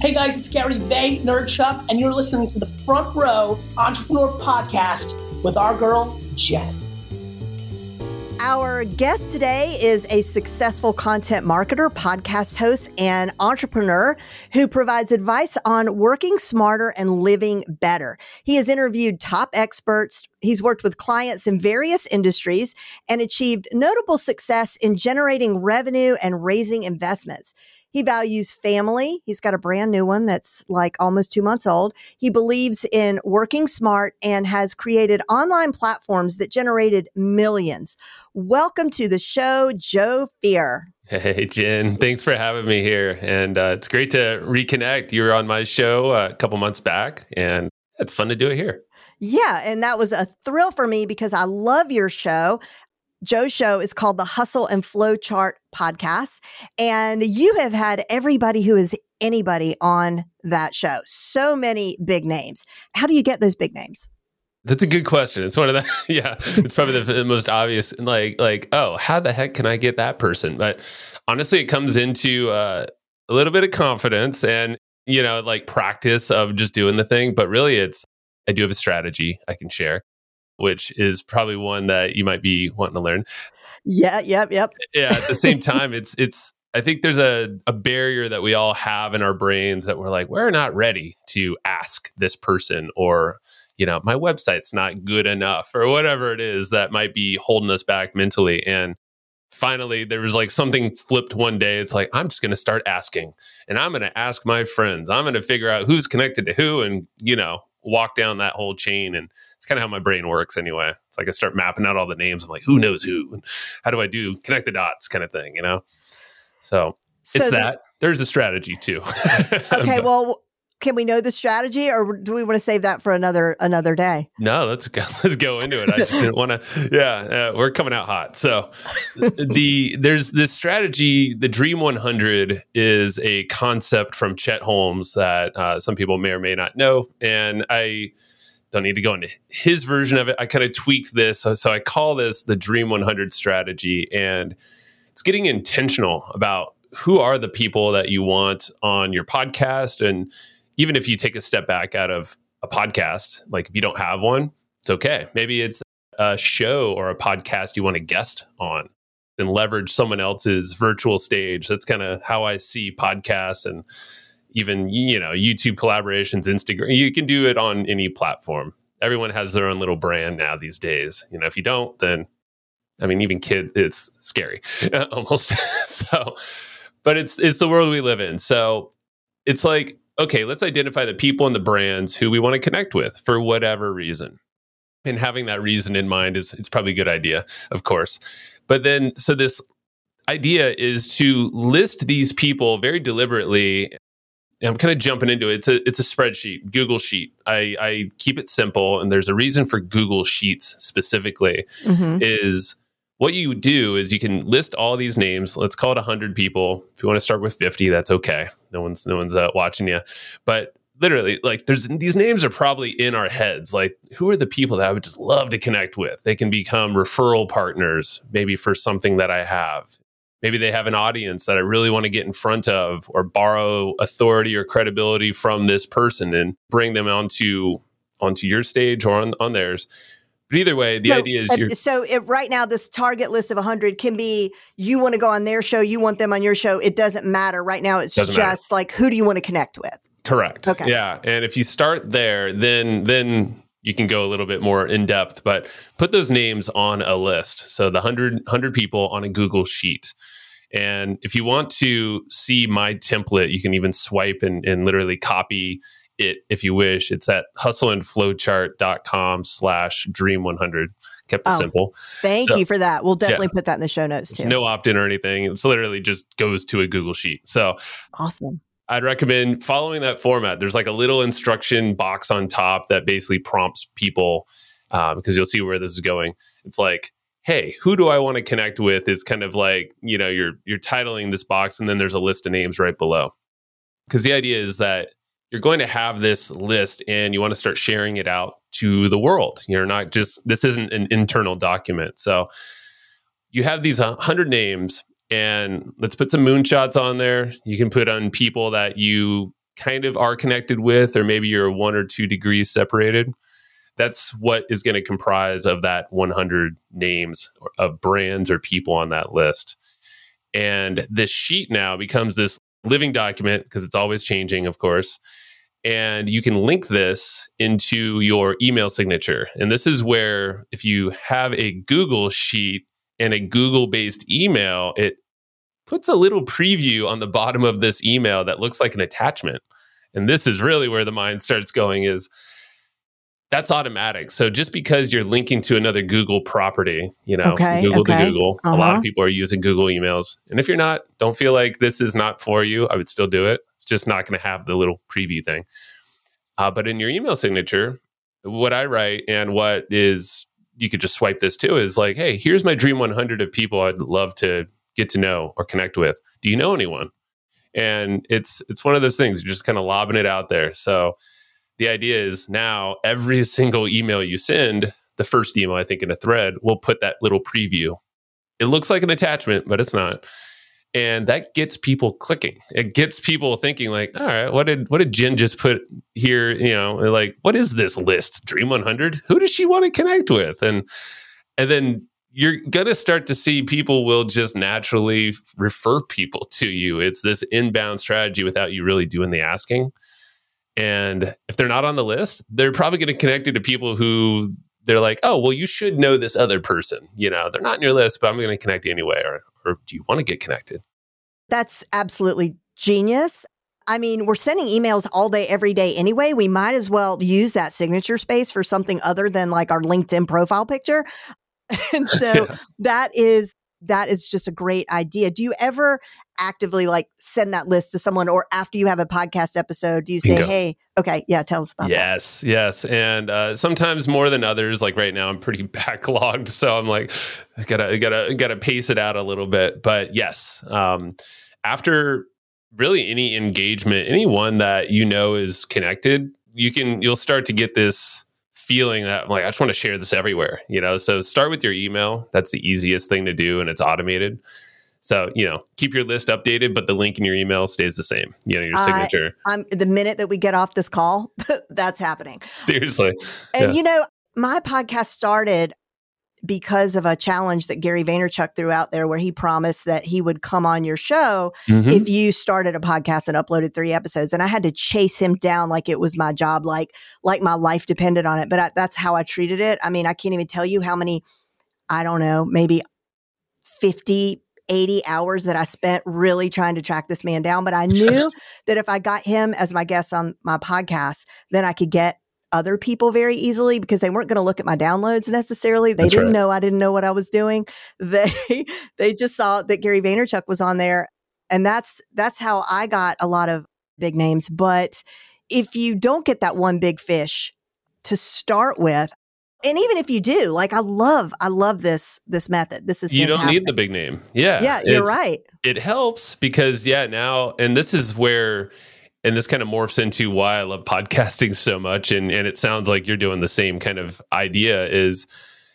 Hey guys, it's Gary Vay, Vaynerchuk, and you're listening to the Front Row Entrepreneur Podcast with our girl, Jen. Our guest today is a successful content marketer, podcast host, and entrepreneur who provides advice on working smarter and living better. He has interviewed top experts. He's worked with clients in various industries and achieved notable success in generating revenue and raising investments. He values family. He's got a brand new one that's like almost two months old. He believes in working smart and has created online platforms that generated millions. Welcome to the show, Joe Fier. Hey, Jen. Thanks for having me here. And uh, it's great to reconnect. You were on my show a couple months back, and it's fun to do it here. Yeah, and that was a thrill for me because I love your show. Joe's show is called the Hustle and Flow Chart podcast. And you have had everybody who is anybody on that show. So many big names. How do you get those big names? That's a good question. It's one of the yeah. It's probably the, the, most obvious. Like like oh, how the heck can I get that person? But honestly, it comes into uh, a little bit of confidence and you know like practice of just doing the thing. But really, it's I do have a strategy I can share which is probably one that you might be wanting to learn. Yeah, yep, yep. Yeah, at the same time, it's it's I think there's a, a barrier that we all have in our brains that we're like, we're not ready to ask this person or, you know, my website's not good enough or whatever it is that might be holding us back mentally. And finally there was like something flipped one day. It's like, I'm just going to start asking and I'm going to ask my friends. I'm going to figure out who's connected to who and, you know, walk down that whole chain. And it's kind of how my brain works anyway. It's like I start mapping out all the names. I'm like, who knows who? And how do I do connect the dots kind of thing, you know? So, so it's the, that. There's a strategy too. okay. well, can we know the strategy or do we want to save that for another another day? No let's go let's go into it. I just didn't want to yeah uh, we're coming out hot. So the there's this strategy the dream 100 is a concept from chet holmes that uh, some people may or may not know and i don't need to go into his version of it. I kind of tweaked this so, so i call this the dream 100 strategy and it's getting intentional about who are the people that you want on your podcast and even if you take a step back out of a podcast, like if you don't have one, it's okay. Maybe it's a show or a podcast you want to guest on and leverage someone else's virtual stage. That's kind of how I see podcasts and even you know YouTube collaborations, Instagram. You can do it on any platform. Everyone has their own little brand now these days. You know, if you don't, then I mean, even kids, it's scary almost. so, but it's it's the world we live in. So it's like okay, let's identify the people and the brands who we want to connect with for whatever reason. And having that reason in mind is it's probably a good idea, of course. But then so this idea is to list these people very deliberately I'm kind of jumping into it. It's a it's a spreadsheet, Google Sheet. I, I keep it simple, and there's a reason for Google Sheets specifically. Mm-hmm. Is what you do is you can list all these names. Let's call it 100 people. If you want to start with 50, that's okay. No one's no one's uh, watching you. But literally, like there's these names are probably in our heads. Like who are the people that I would just love to connect with? They can become referral partners, maybe for something that I have. Maybe they have an audience that I really want to get in front of or borrow authority or credibility from this person and bring them onto onto your stage or on, on theirs But either way, the so, idea is uh, you're so it, right now this target list of 100 can be you want to go on their show, you want them on your show. It doesn't matter right now. It's Doesn't just like who do you want to connect with? correct. Okay. Yeah, and if you start there, then then you can go a little bit more in depth. But put those names on a list. So the 100, 100 people on a Google sheet. And if you want to see my template, you can even swipe and, and literally copy it if you wish. It's at hustleandflowchart.com slash dream 100. Kept it Oh, simple. Thank So- you for that. We'll definitely put that in the show notes There's too. no opt in or anything. It's literally just goes to a Google sheet. So awesome. I'd recommend following that format. There's like a little instruction box on top that basically prompts people uh, because you'll see where this is going. It's like, hey, who do I want to connect with? Is kind of like you know you're you're titling this box, and then there's a list of names right below. Because the idea is that you're going to have this list, and you want to start sharing it out to the world. You're not just this isn't an internal document, so you have these 100 names and let's put some moonshots on there. You can put on people that you kind of are connected with, or maybe you're one or two degrees separated. That's what is going to comprise of that 100 names of brands or people on that list. And this sheet now becomes this living document because it's always changing, of course. And you can link this into your email signature. And this is where, if you have a Google sheet and a Google based email, it puts a little preview on the bottom of this email that looks like an attachment. And this is really where the mind starts going is that's automatic. So just because you're linking to another Google property, you know, Okay, Google okay. to Google, a lot Uh-huh. of people are using Google emails. And if you're not, don't feel like this is not for you. I would still do it. It's just not going to have the little preview thing. Uh, but in your email signature, what I write and what is you could just swipe this too is like, hey, here's my dream 100 of people I'd love to get to know or connect with. Do you know anyone? And it's it's one of those things you're just kind of lobbing it out there. So the idea is now every single email you send, the first email I think in a thread will put that little preview. It looks like an attachment, but it's not. And that gets people clicking. It gets people thinking like, all right, what did what did Jen just put here? You know, like what is this list? Dream 100? Who does she want to connect with? And and then you're gonna start to see people will just naturally refer people to you. It's this inbound strategy without you really doing the asking. And if they're not on the list, they're probably going to connect you to people who they're like, oh, well, you should know this other person. You know, they're not in your list, but I'm going to connect you anyway. Or, or do you want to get connected? That's absolutely genius. I mean, we're sending emails all day, every day anyway. We might as well use that signature space for something other than like our LinkedIn profile picture. and so Yeah. that is that is just a great idea. Do you ever actively like send that list to someone or after you have a podcast episode, do you say, hey, okay, yeah, tell us about that. Yes, yes, and uh, sometimes more than others. Like right now, I'm pretty backlogged, so I'm like, I gotta, I gotta, gotta pace it out a little bit. But yes, um, after really any engagement, anyone that you know is connected, you can, you'll start to get this feeling that like I just want to share this everywhere. You know, so start with your email. That's the easiest thing to do, and it's automated. So you know, keep your list updated, but the link in your email stays the same. You know, your signature. I'm the minute that we get off this call, that's happening. Seriously, And Yeah. you know, my podcast started because of a challenge that Gary Vaynerchuk threw out there where he promised that he would come on your show Mhm. if you started a podcast and uploaded three episodes and i had to chase him down like it was my job like like my life depended on it but I, that's how i treated it i mean i can't even tell you how many i don't know maybe 50 80 hours that i spent really trying to track this man down but i knew that if i got him as my guest on my podcast then i could get other people very easily because they weren't going to look at my downloads necessarily. They That's didn't right. know I didn't know what I was doing. They they just saw that Gary Vaynerchuk was on there and that's that's how I got a lot of big names, but if you don't get that one big fish to start with, and even if you do, like I love I love this this method. This is you don't need the big name. Yeah. Yeah, you're right. It helps because yeah, now and this is where and this kind of morphs into why I love podcasting so much and and it sounds like you're doing the same kind of idea is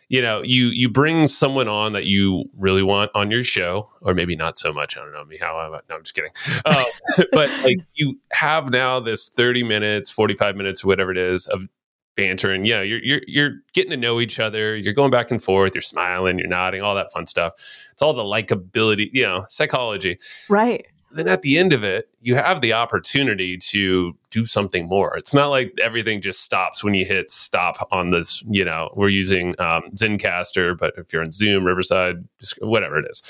you know, you you bring someone on that you really want on your show, or maybe not so much. I don't know me how. I'm, no, I'm just kidding. Uh, but like you have now this 30 minutes, 45 minutes, whatever it is, of banter and you know you're you're you're getting to know each other. You're going back and forth. You're smiling. You're nodding. All that fun stuff. It's all the likability you know psychology. Right. Then at the end of it you have the opportunity to do something more. It's not like everything just stops when you hit stop on this you know we're using um, zencastr but if you're in zoom riverside just whatever it is.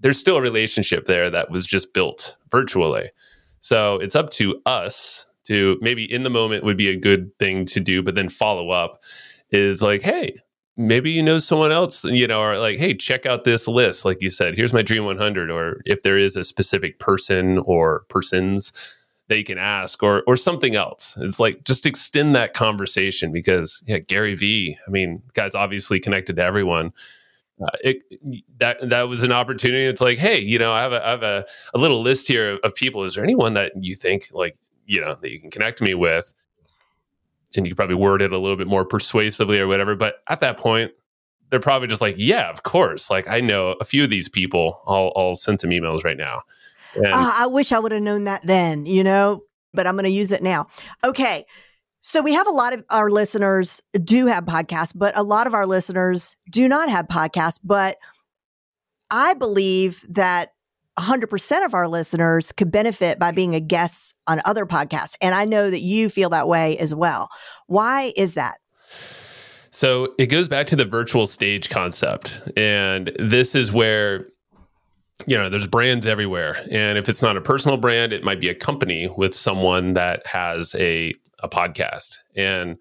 There's still a relationship there that was just built virtually. So it's up to us to maybe in the moment would be a good thing to do, but then follow up is like, hey, maybe you know someone else, you know, or like, hey, check out this list. Like you said, here's my Dream 100. Or if there is a specific person or persons that you can ask or or something else. It's like just extend that conversation because yeah, Gary Vee, I mean, guy's obviously connected to everyone. Uh, it, that that was an opportunity. It's like, hey, you know, I have a, I have a, a little list here of, of people. Is there anyone that you think like you know that you can connect me with and you probably word it a little bit more persuasively or whatever but at that point they're probably just like yeah of course like i know a few of these people. I'll, I'll send some emails right now. And, uh, i wish i would have known that then you know but i'm going to use it now. Okay so we have a lot of our listeners do have podcasts but a lot of our listeners do not have podcasts but i believe that 100% of our listeners could benefit by being a guest on other podcasts. And I know that you feel that way as well. Why is that? So it goes back to the virtual stage concept. And this is where, you know, there's brands everywhere. And if it's not a personal brand, it might be a company with someone that has a, a podcast. And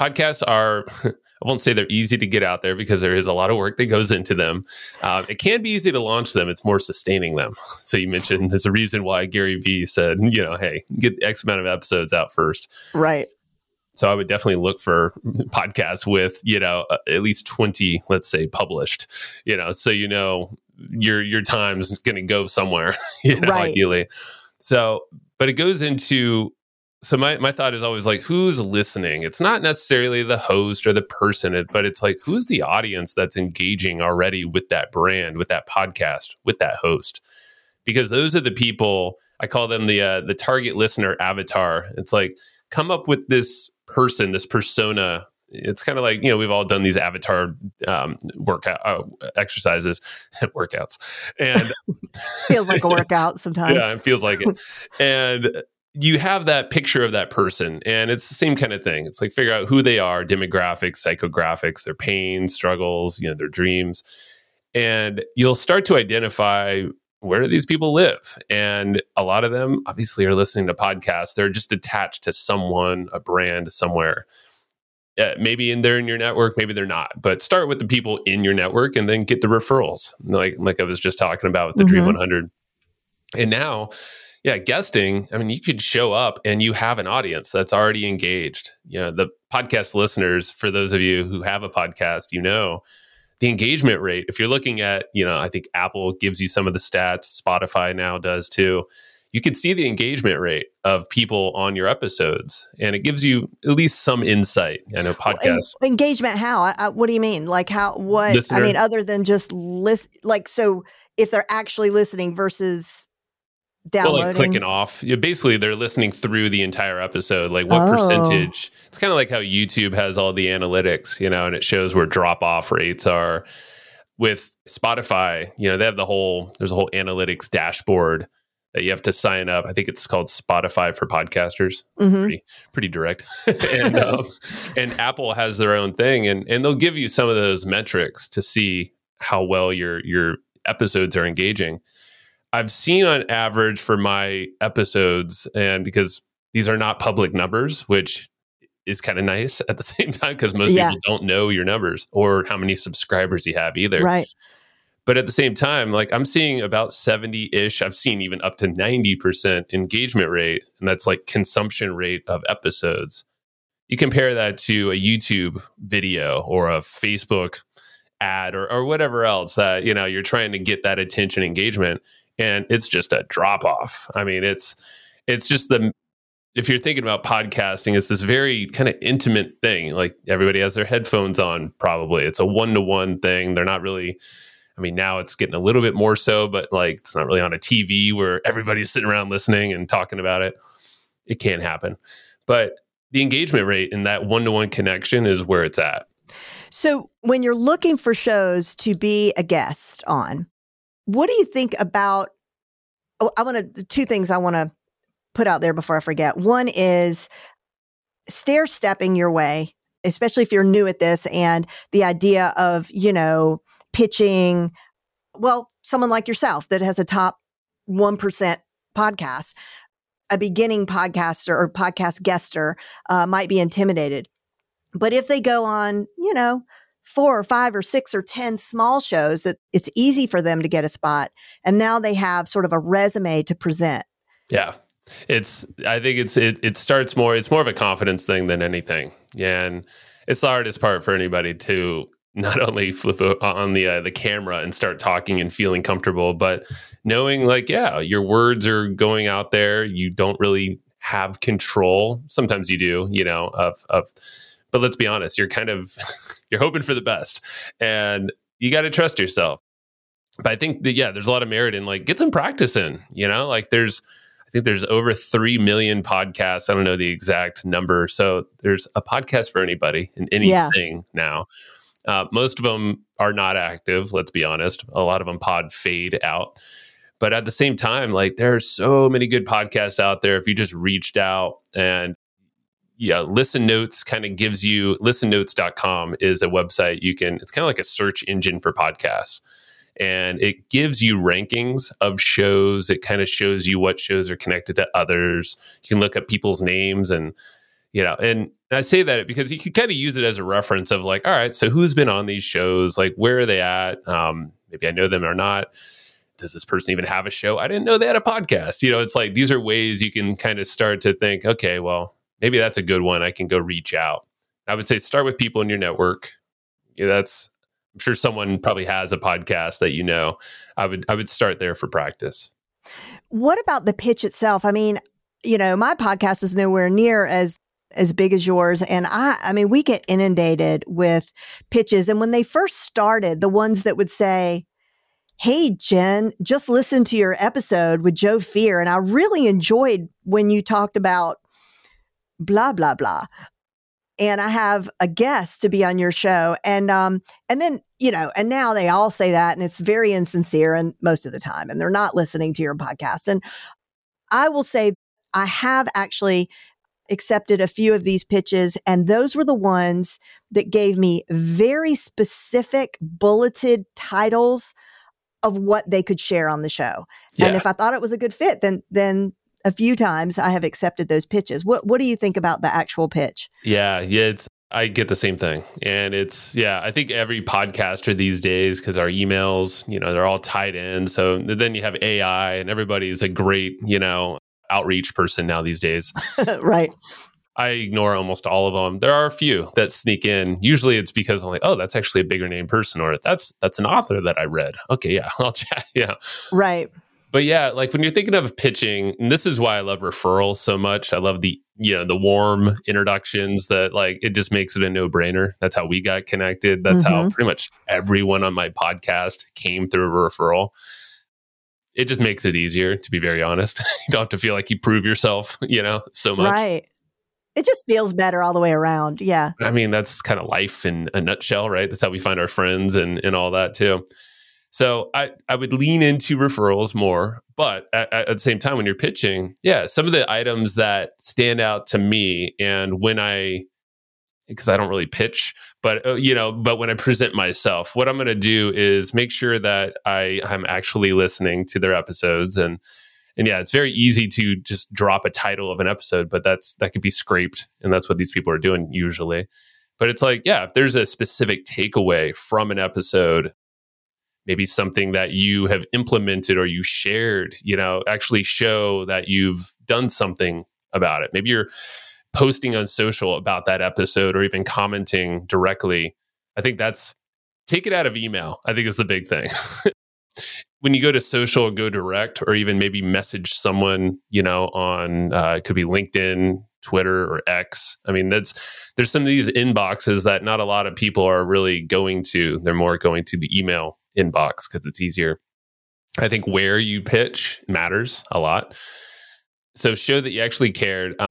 podcasts are I won't say they're easy to get out there because there is a lot of work that goes into them. Uh, it can be easy to launch them. It's more sustaining them. So you mentioned there's a reason why Gary Vee said, you know, hey, get X amount of episodes out first. Right. So I would definitely look for podcasts with, you know, at least 20, let's say, published, you know, so you know your your time's going to go somewhere, you know, right. ideally. So, but it goes into so my, my thought is always like who's listening? It's not necessarily the host or the person but it's like who's the audience that's engaging already with that brand with that podcast with that host? Because those are the people i call them the uh, the target listener avatar. It's like come up with this person this persona. It's kind of like you know we've all done these avatar um, workout uh, exercises workouts. And feels like a workout sometimes. Yeah it feels like it. And you have that picture of that person and it's the same kind of thing. It's like figure out who they are demographics psychographics their pain struggles you know their dreams and you'll start to identify where do these people live and a lot of them obviously are listening to podcasts. They're just attached to someone a brand somewhere. Uh, maybe in they're in your network maybe they're not but start with the people in your network and then get the referrals like like i was just talking about with the mm-hmm. dream 100 and now yeah, guesting, I mean, you could show up and you have an audience that's already engaged. You know, the podcast listeners, for those of you who have a podcast, you know, the engagement rate, if you're looking at, you know, I think Apple gives you some of the stats, Spotify now does too. You can see the engagement rate of people on your episodes, and it gives you at least some insight. I know podcasts well, engagement. How? I, I, what do you mean? Like how? What? Listener. I mean, other than just list. Like so, if they're actually listening versus downloading. Well, like clicking off. Yeah, basically, they're listening through the entire episode. Like what oh. percentage? It's kind of like how YouTube has all the analytics, you know, and it shows where drop off rates are. With Spotify, you know, they have the whole. There's a whole analytics dashboard that you have to sign up. I think it's called Spotify for podcasters. Mm-hmm. Pretty, pretty direct. and um, and Apple has their own thing, and and they'll give you some of those metrics to see how well your your episodes are engaging. I've seen on average for my episodes, and because these are not public numbers, which is kind of nice at the same time because most yeah. people don't know your numbers or how many subscribers you have either. Right. But at the same time, like I'm seeing about 70 ish, I've seen even up to 90% engagement rate. And that's like consumption rate of episodes. You compare that to a YouTube video or a Facebook ad or, or whatever else that, you know, you're trying to get that attention engagement and it's just a drop off. I mean, it's it's just the if you're thinking about podcasting, it's this very kind of intimate thing. Like everybody has their headphones on, probably. It's a one to one thing. They're not really, I mean, now it's getting a little bit more so, but like it's not really on a TV where everybody's sitting around listening and talking about it. It can't happen. But the engagement rate and that one to one connection is where it's at. So, when you're looking for shows to be a guest on, what do you think about? Oh, I want to two things I want to put out there before I forget. One is stair stepping your way, especially if you're new at this, and the idea of you know pitching. Well, someone like yourself that has a top one percent podcast a beginning podcaster or podcast guester uh, might be intimidated. But if they go on, you know, four or five or six or 10 small shows that it's easy for them to get a spot. And now they have sort of a resume to present. Yeah. It's, I think it's, it, it starts more, it's more of a confidence thing than anything. Yeah. And it's the hardest part for anybody to not only flip on the uh, the camera and start talking and feeling comfortable, but knowing like yeah, your words are going out there. You don't really have control. Sometimes you do, you know, of of. But let's be honest, you're kind of you're hoping for the best, and you got to trust yourself. But I think that yeah, there's a lot of merit in like get some practice in. You know, like there's I think there's over 3 million podcasts. I don't know the exact number. So there's a podcast for anybody and anything yeah. now. Uh, most of them are not active, let's be honest. A lot of them pod fade out. But at the same time, like there are so many good podcasts out there. If you just reached out and yeah, Listen Notes kind of gives you listennotes.com is a website you can, it's kind of like a search engine for podcasts. And it gives you rankings of shows. It kind of shows you what shows are connected to others. You can look up people's names and you know, and I say that because you can kind of use it as a reference of like, all right, so who's been on these shows? Like, where are they at? Um, maybe I know them or not. Does this person even have a show? I didn't know they had a podcast. You know, it's like these are ways you can kind of start to think, okay, well, maybe that's a good one. I can go reach out. I would say start with people in your network. Yeah, that's I'm sure someone probably has a podcast that you know. I would I would start there for practice. What about the pitch itself? I mean, you know, my podcast is nowhere near as as big as yours. And I, I mean, we get inundated with pitches. And when they first started, the ones that would say, Hey, Jen, just listen to your episode with Joe Fier, And I really enjoyed when you talked about blah, blah, blah. And I have a guest to be on your show. And, um, and then, you know, and now they all say that and it's very insincere and most of the time, and they're not listening to your podcast. And I will say I have actually accepted a few of these pitches, and those were the ones that gave me very specific bulleted titles of what they could share on the show. Yeah. And if I thought it was a good fit, then then a few times I have accepted those pitches. What what do you think about the actual pitch? Yeah, yeah, it's I get the same thing. And it's, yeah, I think every podcaster these days, because our emails, you know, they're all tied in. So then you have AI and everybody's a great, you know, outreach person now these days. right. I ignore almost all of them. There are a few that sneak in. Usually it's because I'm like, oh, that's actually a bigger name person, or that's that's an author that I read. Okay, yeah, I'll chat. Yeah. Right. But yeah, like when you're thinking of pitching, and this is why I love referrals so much. I love the you know the warm introductions that like it just makes it a no brainer. That's how we got connected. That's mm-hmm. how pretty much everyone on my podcast came through a referral it just makes it easier to be very honest you don't have to feel like you prove yourself you know so much right it just feels better all the way around yeah i mean that's kind of life in a nutshell right that's how we find our friends and and all that too so i i would lean into referrals more but at, at the same time when you're pitching yeah some of the items that stand out to me and when i because I don't really pitch, but uh, you know, but when I present myself, what I'm going to do is make sure that I I'm actually listening to their episodes and and yeah, it's very easy to just drop a title of an episode, but that's that could be scraped and that's what these people are doing usually. But it's like, yeah, if there's a specific takeaway from an episode, maybe something that you have implemented or you shared, you know, actually show that you've done something about it. Maybe you're posting on social about that episode or even commenting directly. I think that's take it out of email. I think is the big thing. when you go to social, go direct, or even maybe message someone, you know, on uh, it could be LinkedIn, Twitter, or X. I mean, that's there's some of these inboxes that not a lot of people are really going to. They're more going to the email inbox because it's easier. I think where you pitch matters a lot. So show that you actually cared. Um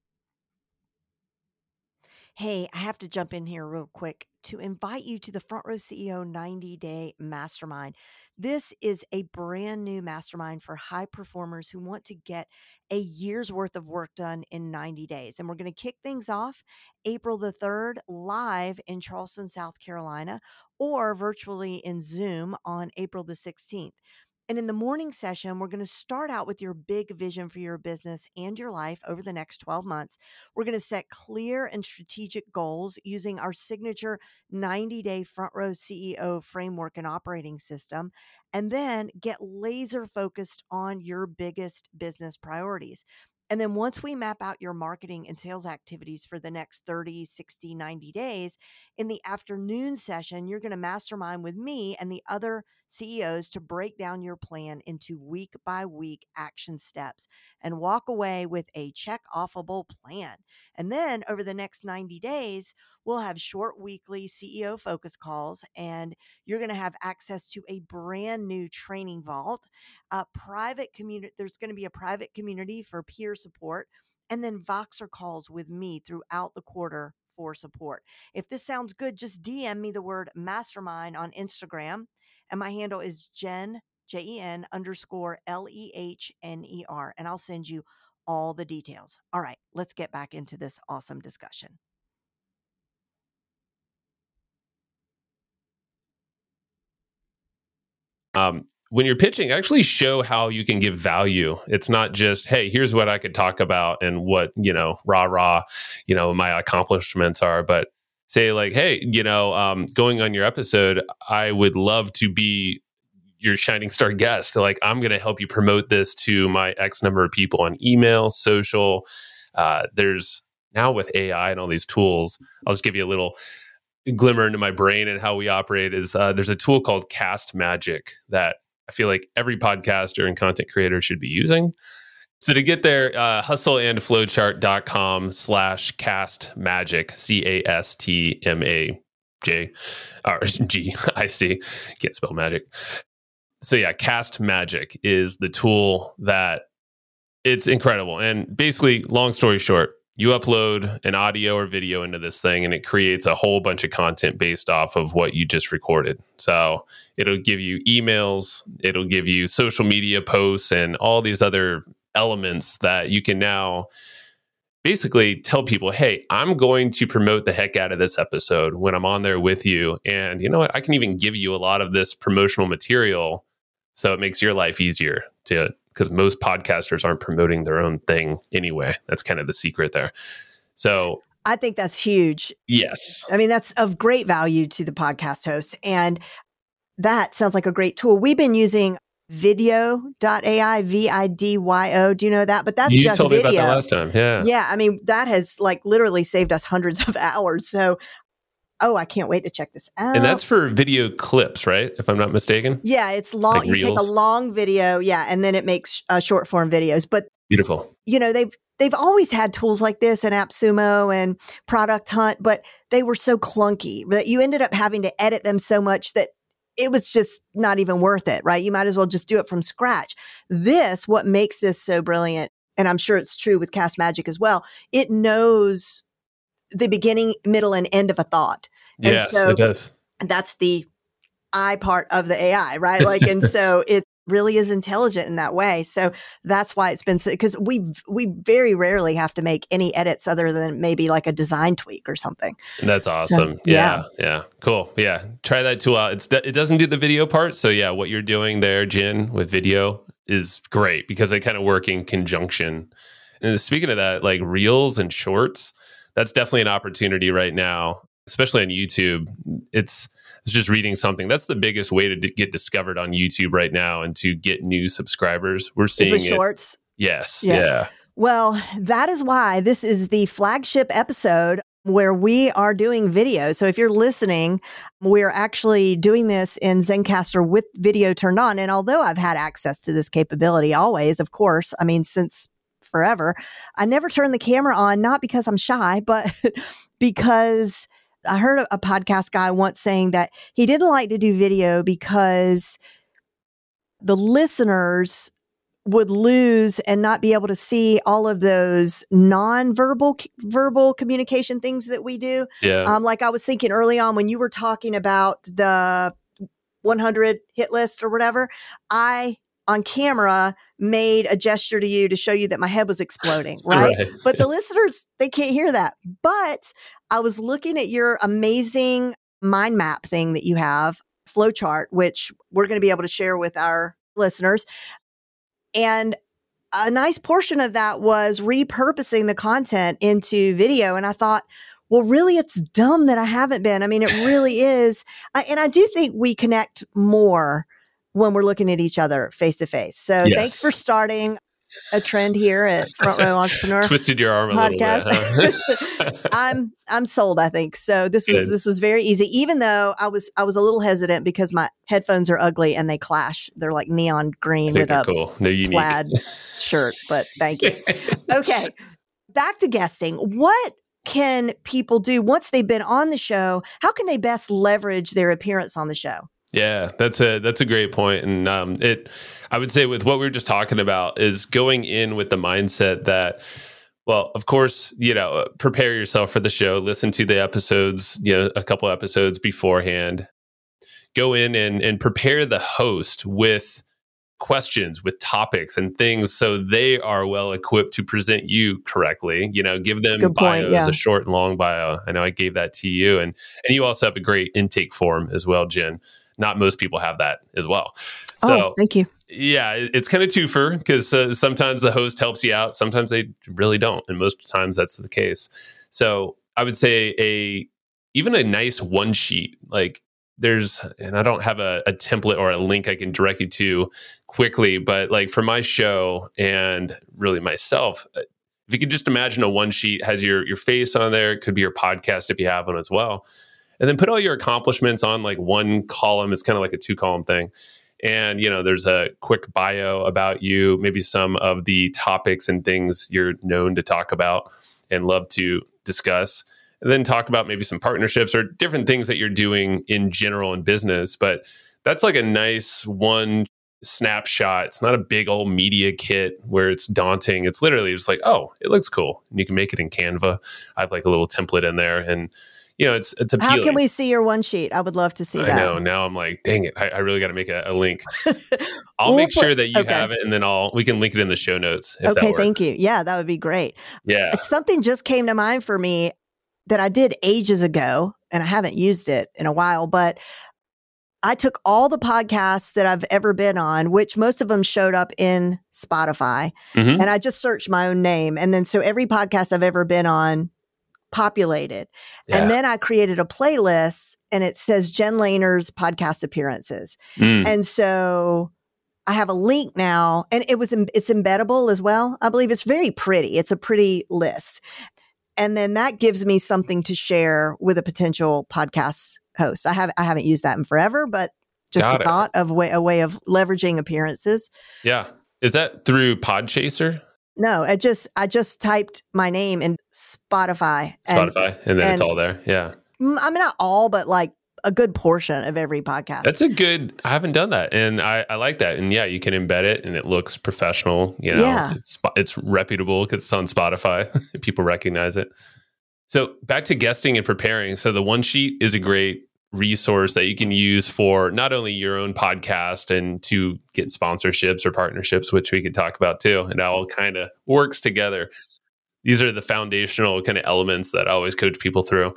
hey, I have to jump in here real quick to invite you to the Front Row CEO 90 Day Mastermind. This is a brand new mastermind for high performers who want to get a year's worth of work done in 90 days. And we're going to kick things off April the 3rd live in Charleston, South Carolina, or virtually in Zoom on April the 16th. And in the morning session, we're going to start out with your big vision for your business and your life over the next 12 months. We're going to set clear and strategic goals using our signature 90 day front row CEO framework and operating system, and then get laser focused on your biggest business priorities. And then once we map out your marketing and sales activities for the next 30, 60, 90 days, in the afternoon session, you're going to mastermind with me and the other CEOs to break down your plan into week by week action steps and walk away with a check offable plan. And then over the next 90 days, we'll have short weekly CEO focus calls, and you're going to have access to a brand new training vault, a private community. There's going to be a private community for peer support, and then Voxer calls with me throughout the quarter for support. If this sounds good, just DM me the word mastermind on Instagram, and my handle is Jen. J E N underscore L E H N E R, and I'll send you all the details. All right, let's get back into this awesome discussion. um, when you're pitching, actually show how you can give value. It's not just, hey, here's what I could talk about and what, you know, rah, rah, you know, my accomplishments are, but say, like, hey, you know, um, going on your episode, I would love to be your shining star guest. Like, I'm going to help you promote this to my X number of people on email, social. Uh, there's now with AI and all these tools, I'll just give you a little glimmer into my brain and how we operate is uh, there's a tool called Cast Magic that I feel like every podcaster and content creator should be using. So to get there, uh, hustleandflowchart.com slash cast magic, C A S T M A J or G I C. Can't spell magic. So yeah, cast magic is the tool that it's incredible. And basically, long story short, you upload an audio or video into this thing and it creates a whole bunch of content based off of what you just recorded. So it'll give you emails, it'll give you social media posts, and all these other elements that you can now basically tell people, hey, I'm going to promote the heck out of this episode when I'm on there with you. And you know what? I can even give you a lot of this promotional material so it makes your life easier to because most podcasters aren't promoting their own thing anyway. That's kind of the secret there. So I think that's huge. Yes. I mean, that's of great value to the podcast host. And that sounds like a great tool. We've been using vidyo.ai, V I D Y O. Do you know that? But that's you just told video. me about that last time. Yeah. Yeah. I mean, that has like literally saved us hundreds of hours. So, oh, I can't wait to check this out. And that's for video clips, right? If I'm not mistaken. yeah, it's long. Like you take a long video. Yeah. And then it makes uh, short form videos. But Beautiful. you know they've they've always had tools like this in AppSumo and Product Hunt, but they were so clunky that you ended up having to edit them so much that it was just not even worth it, right? You might as well just do it from scratch. This, what makes this so brilliant, and I'm sure it's true with Cast Magic as well, it knows the beginning, middle, and end of a thought. And yes, so- it does. That's the I part of the AI, right? Like, and so it really is intelligent in that way. So that's why it's been because we we very rarely have to make any edits other than maybe like a design tweak or something. That's awesome. yeah, yeah, cool. Yeah, try that tool out. It's it doesn't do the video part, so yeah, what you're doing there, Jen, with video is great because they kind of work in conjunction. And speaking of that, like reels and shorts, that's definitely an opportunity right now, especially on YouTube. It's was just reading something. That's the biggest way to d- get discovered on YouTube right now and to get new subscribers. We're seeing it. shorts. Yes. Yeah. yeah. Well, that is why this is the flagship episode where we are doing video. So if you're listening, we're actually doing this in Zencastr with video turned on. And although I've had access to this capability always, of course, I mean, since forever, I never turn the camera on, not because I'm shy, but because I heard a, podcast guy once saying that he didn't like to do video because the listeners would lose and not be able to see all of those non-verbal verbal communication things that we do. Yeah. Um, like I was thinking early on when you were talking about the 100 hit list or whatever, I on camera made a gesture to you to show you that my head was exploding, right? Right. But the listeners, they can't hear that. But I was looking at your amazing mind map thing that you have, flowchart, which we're going to be able to share with our listeners. And a nice portion of that was repurposing the content into video. And I thought, well, really, it's dumb that I haven't been. I mean, it really is. I, and I do think we connect more when we're looking at each other face to face. So Yes. thanks for starting a trend here at Front Row Entrepreneur. Twisted your arm a podcast. little bit. Huh? I'm I'm sold. I think so. This was Good. this was very easy. Even though I was I was a little hesitant because my headphones are ugly and they clash. They're like neon green with a cool. Plaid shirt. But thank you. Okay, back to guesting. What can people do once they've been on the show? How can they best leverage their appearance on the show? Yeah, that's a that's a great point, and um, it. I would say with what we were just talking about is going in with the mindset that, well, of course, you know, prepare yourself for the show. Listen to the episodes, you know, a couple episodes beforehand. Go in and and prepare the host with questions, with topics and things, so they are well equipped to present you correctly. You know, give them Good point, yeah. a short and long bio. I know I gave that to you, and and you also have a great intake form as well, Jen not most people have that as well. So oh, thank you. yeah, it's kind of twofer because uh, sometimes the host helps you out, sometimes they really don't, and most times that's the case. So I would say a even a nice one sheet like there's and I don't have a, a template or a link I can direct you to quickly, but like for my show and really myself, uh, if you could just imagine a one sheet has your your face on there, it could be your podcast if you have one as well and then put all your accomplishments on like one column. It's kind of like a two column thing. And you know there's a quick bio about you maybe some of the topics and things you're known to talk about and love to discuss. And then talk about maybe some partnerships or different things that you're doing in general in business. But that's like a nice one snapshot. It's not a big old media kit where it's daunting. It's literally just like oh it looks cool. And you can make it in canva. I have like a little template in there. And you know, it's it's appealing. How can we see your one sheet? I would love to see I that. know. Now I'm like, dang it! I, I really got to make a, a link. I'll We'll make put- sure that you okay. have it, and then I'll we can link it in the show notes. If that okay, thank you. Yeah, that would be great. Yeah, Something just came to mind for me that I did ages ago, and I haven't used it in a while, but I took all the podcasts that I've ever been on, which most of them showed up in Spotify, Mhm. and I just searched my own name. And then so every podcast I've ever been on populated. yeah. And then I created a playlist and it says Jen Lehner's podcast appearances. Mm. And so I have a link now and it was, it's embeddable as well. I believe it's very pretty. It's a pretty list. And then that gives me something to share with a potential podcast host. I have, I haven't used that in forever, but just Got a it. thought of way, a way of leveraging appearances. yeah. Is that through Podchaser, No, I just, I just typed my name in Spotify. and- Spotify, and, then it's all there? Yeah, I mean, not all, but like a good portion of every podcast. that's a good. I haven't done that, and I, I like that. And yeah, you can embed it, and it looks professional. You know, Yeah. it's it's reputable because it's on Spotify. People recognize it. So back to guesting and preparing. So the one sheet is a great resource that you can use for not only your own podcast and to get sponsorships or partnerships, which we could talk about too. And it all kind of works together. These are the foundational kind of elements that I always coach people through.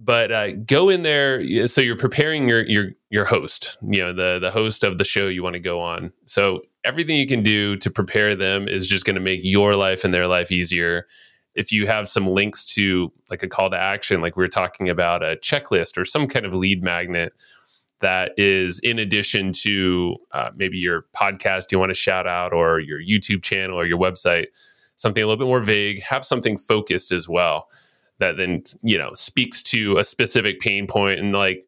But uh, go in there. So you're preparing your your your host, you know, the the host of the show you want to go on. So everything you can do to prepare them is just going to make your life and their life easier if you have some links to like a call to action, like we were talking about a checklist or some kind of lead magnet that is in addition to uh, maybe your podcast you want to shout out or your YouTube channel or your website, something a little bit more vague, have something focused as well that then, you know, speaks to a specific pain point. And like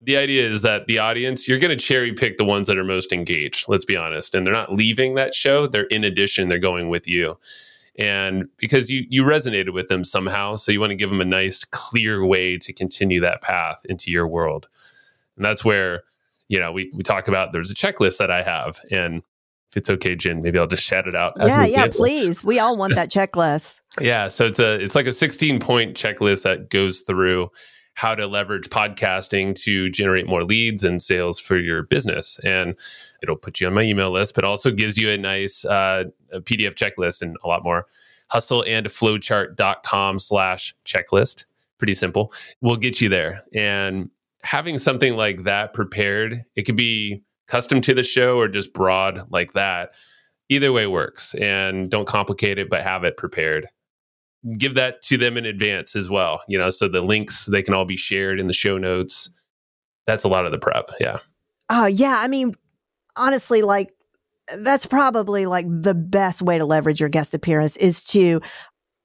the idea is that the audience you're going to cherry pick the ones that are most engaged let's be honest and they're not leaving that show they're in addition they're going with you and because you you resonated with them somehow so you want to give them a nice clear way to continue that path into your world and that's where you know we, we talk about there's a checklist that i have and if it's okay, Jen, maybe I'll just shout it out. yeah, yeah, please. We all want that checklist. yeah, so it's a it's like a 16 point checklist that goes through how to leverage podcasting to generate more leads and sales for your business. And it'll put you on my email list, but also gives you a nice uh, a PDF checklist and a lot more. Hustleandflowchart.com slash checklist. Pretty simple. We'll get you there. And having something like that prepared, it could be custom to the show or just broad like that. Either way works. And don't complicate it, but have it prepared. Give that to them in advance as well. You know, so the links they can all be shared in the show notes. That's a lot of the prep. Yeah. Oh, yeah. I mean, honestly, like that's probably like the best way to leverage your guest appearance is to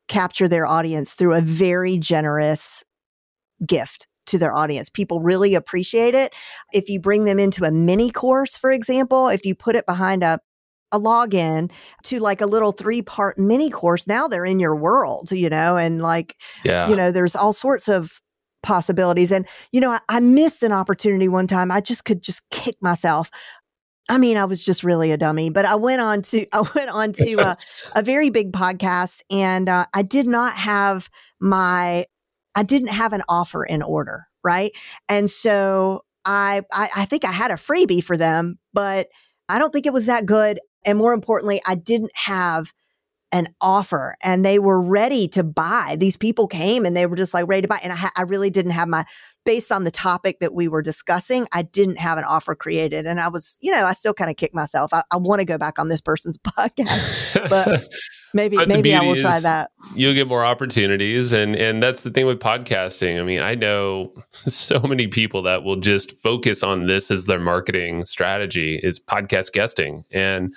capture their audience through a very generous gift to their audience. People really appreciate it. If you bring them into a mini course, for example, if you put it behind a a login to like a little three part mini course, now they're in your world, you know, and like, yeah. you know, there's all sorts of possibilities. And, you know, I, I missed an opportunity one time. I just could just kick myself. I mean, I was just really a dummy, but I went on to, I went on to a, a very big podcast and uh, I did not have my I didn't have an offer in order, right? And so I, I, I think I had a freebie for them, but I don't think it was that good. And more importantly, I didn't have an offer and they were ready to buy. These people came and they were just like ready to buy. And I, ha- I really didn't have my, based on the topic that we were discussing, I didn't have an offer created. And I was, you know, I still kind of kick myself. I, I want to go back on this person's podcast, but maybe, but maybe I will try that. You'll get more opportunities. And, and that's the thing with podcasting. I mean, I know so many people that will just focus on this as their marketing strategy is podcast guesting. And,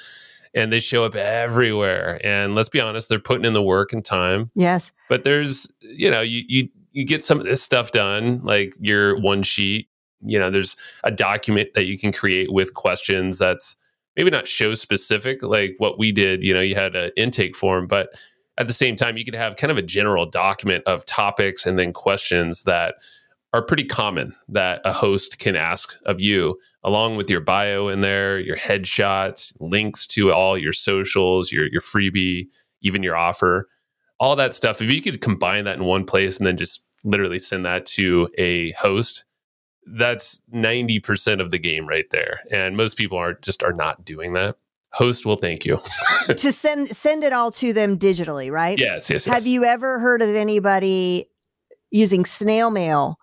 and they show up everywhere. And let's be honest, they're putting in the work and time. Yes. But there's, you know, you you you get some of this stuff done, like your one sheet. You know, there's a document that you can create with questions that's maybe not show specific, like what we did. You know, you had an intake form, but at the same time, you could have kind of a general document of topics and then questions that are pretty common that a host can ask of you, along with your bio in there, your headshots, links to all your socials, your your freebie, even your offer all that stuff, if you could combine that in one place and then just literally send that to a host, that's 90% of the game right there. And most people are just are not doing that. Host will thank you. to send send it all to them digitally, right? Yes, yes, yes. Have you ever heard of anybody using snail mail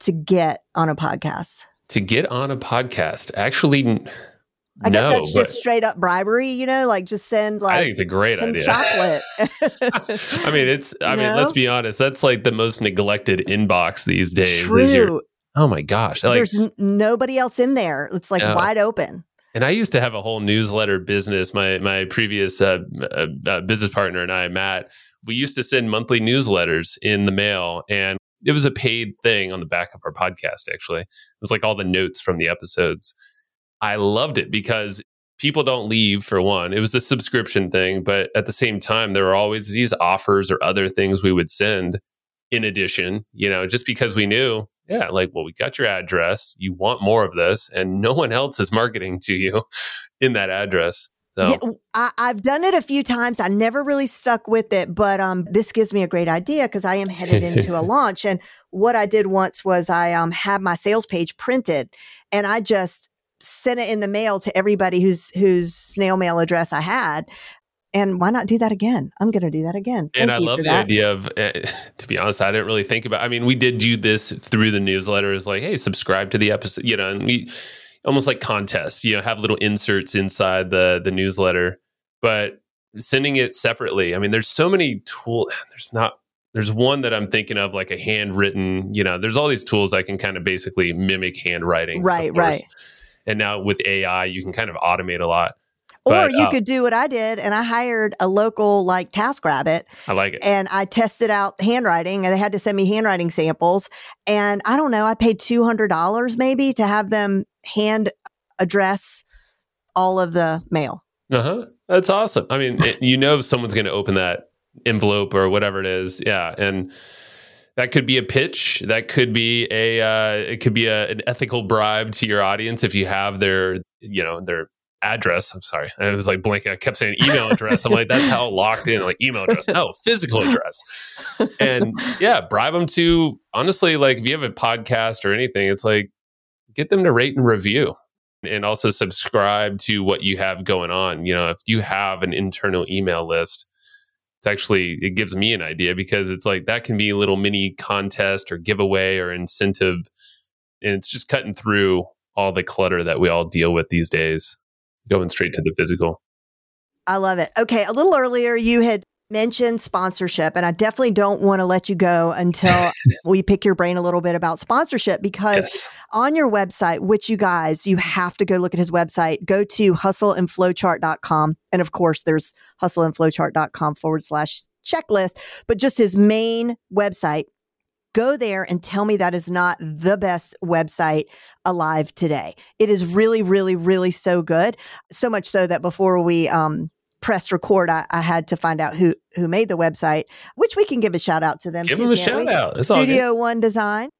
to get on a podcast? To get on a podcast. Actually I guess that's just straight up bribery, you know, like just send like I think it's a great some idea. chocolate. I mean, it's I mean, let's be honest, that's like the most neglected inbox these days. True. oh my gosh. Like, There's n- nobody else in there. It's like no. wide open. And I used to have a whole newsletter business. My my previous uh, uh, uh, business partner and I, Matt, we used to send monthly newsletters in the mail, and it was a paid thing on the back of our podcast. Actually, it was like all the notes from the episodes. I loved it because people don't leave for one. It was a subscription thing, but at the same time, there were always these offers or other things we would send in addition, you know, just because we knew, yeah, like, well, we got your address. You want more of this, and no one else is marketing to you in that address. So yeah, I, have done it a few times. I never really stuck with it, but um, this gives me a great idea because I am headed into a launch. And what I did once was I um had my sales page printed, and I just sent it in the mail to everybody whose whose snail mail address I had. And why not do that again? I'm going to do that again. Thank and I love the that. idea of, uh, to be honest, I didn't really think about. I mean, we did do this through the newsletter. Is like, hey, subscribe to the episode, you know, and we almost like contests, you know, have little inserts inside the the newsletter. But sending it separately, I mean, there's so many tools. There's not there's one that I'm thinking of like a handwritten, you know, there's all these tools I can kind of basically mimic handwriting. Right, right and now with AI, you can kind of automate a lot. Or you uh, could do what I did, and I hired a local like TaskRabbit. I like it, and I tested out handwriting, and they had to send me handwriting samples. And I don't know, I paid two hundred dollars maybe to have them hand address all of the mail. Uh huh. That's awesome. I mean, it, you know, someone's going to open that envelope or whatever it is. Yeah, and that could be a pitch that could be a uh, it could be a, an ethical bribe to your audience if you have their you know their address. I'm sorry. I was like blanking. I kept saying email address. I'm like, that's how locked in, like email address. No, physical address. And yeah, bribe them to honestly, like if you have a podcast or anything, it's like get them to rate and review and also subscribe to what you have going on. You know, if you have an internal email list, it's actually it gives me an idea because it's like that can be a little mini contest or giveaway or incentive. And it's just cutting through all the clutter that we all deal with these days going straight to the physical. I love it. Okay, a little earlier you had mentioned sponsorship, and I definitely don't want to let you go until we pick your brain a little bit about sponsorship because yes. on your website, which you guys, you have to go look at his website, go to hustleandflowchart.com. And of course, there's hustleandflowchart.com forward slash checklist, but just his main website. Go there and tell me that is not the best website alive today. It is really, really, really so good. So much so that before we um, pressed record, I, I, had to find out who who made the website, which we can give a shout out to them. Give too, them a shout we? out. It's Studio One Design,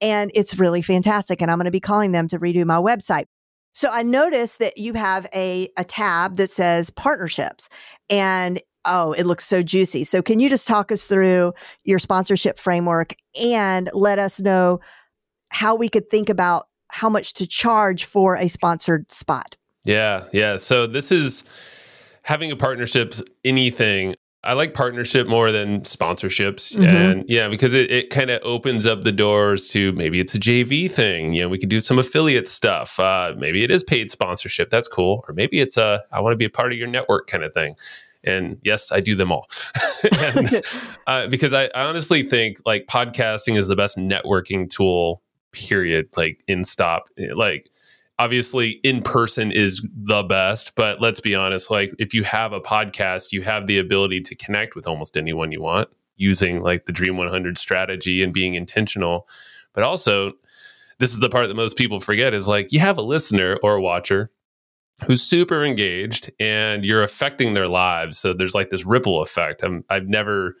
and it's really fantastic. And I'm going to be calling them to redo my website. So I noticed that you have a a tab that says partnerships, and oh, it looks so juicy. So can you just talk us through your sponsorship framework and let us know how we could think about how much to charge for a sponsored spot? Yeah, yeah. So this is having a partnership, anything. I like partnership more than sponsorships. Mhm. And yeah, because it, it kind of opens up the doors to maybe it's a JV thing. You know, we could do some affiliate stuff. Uh, maybe it is paid sponsorship. That's cool. Or maybe it's a, I want to be a part of your network kind of thing. And yes, I do them all. and, uh, because I, I honestly think like podcasting is the best networking tool, period. Like in stop. Like, obviously in person is the best but let's be honest like if you have a podcast you have the ability to connect with almost anyone you want using like the dream 100 strategy and being intentional. But also this is the part that most people forget is like you have a listener or a watcher who's super engaged and you're affecting their lives. So there's like this ripple effect. I'm, i've never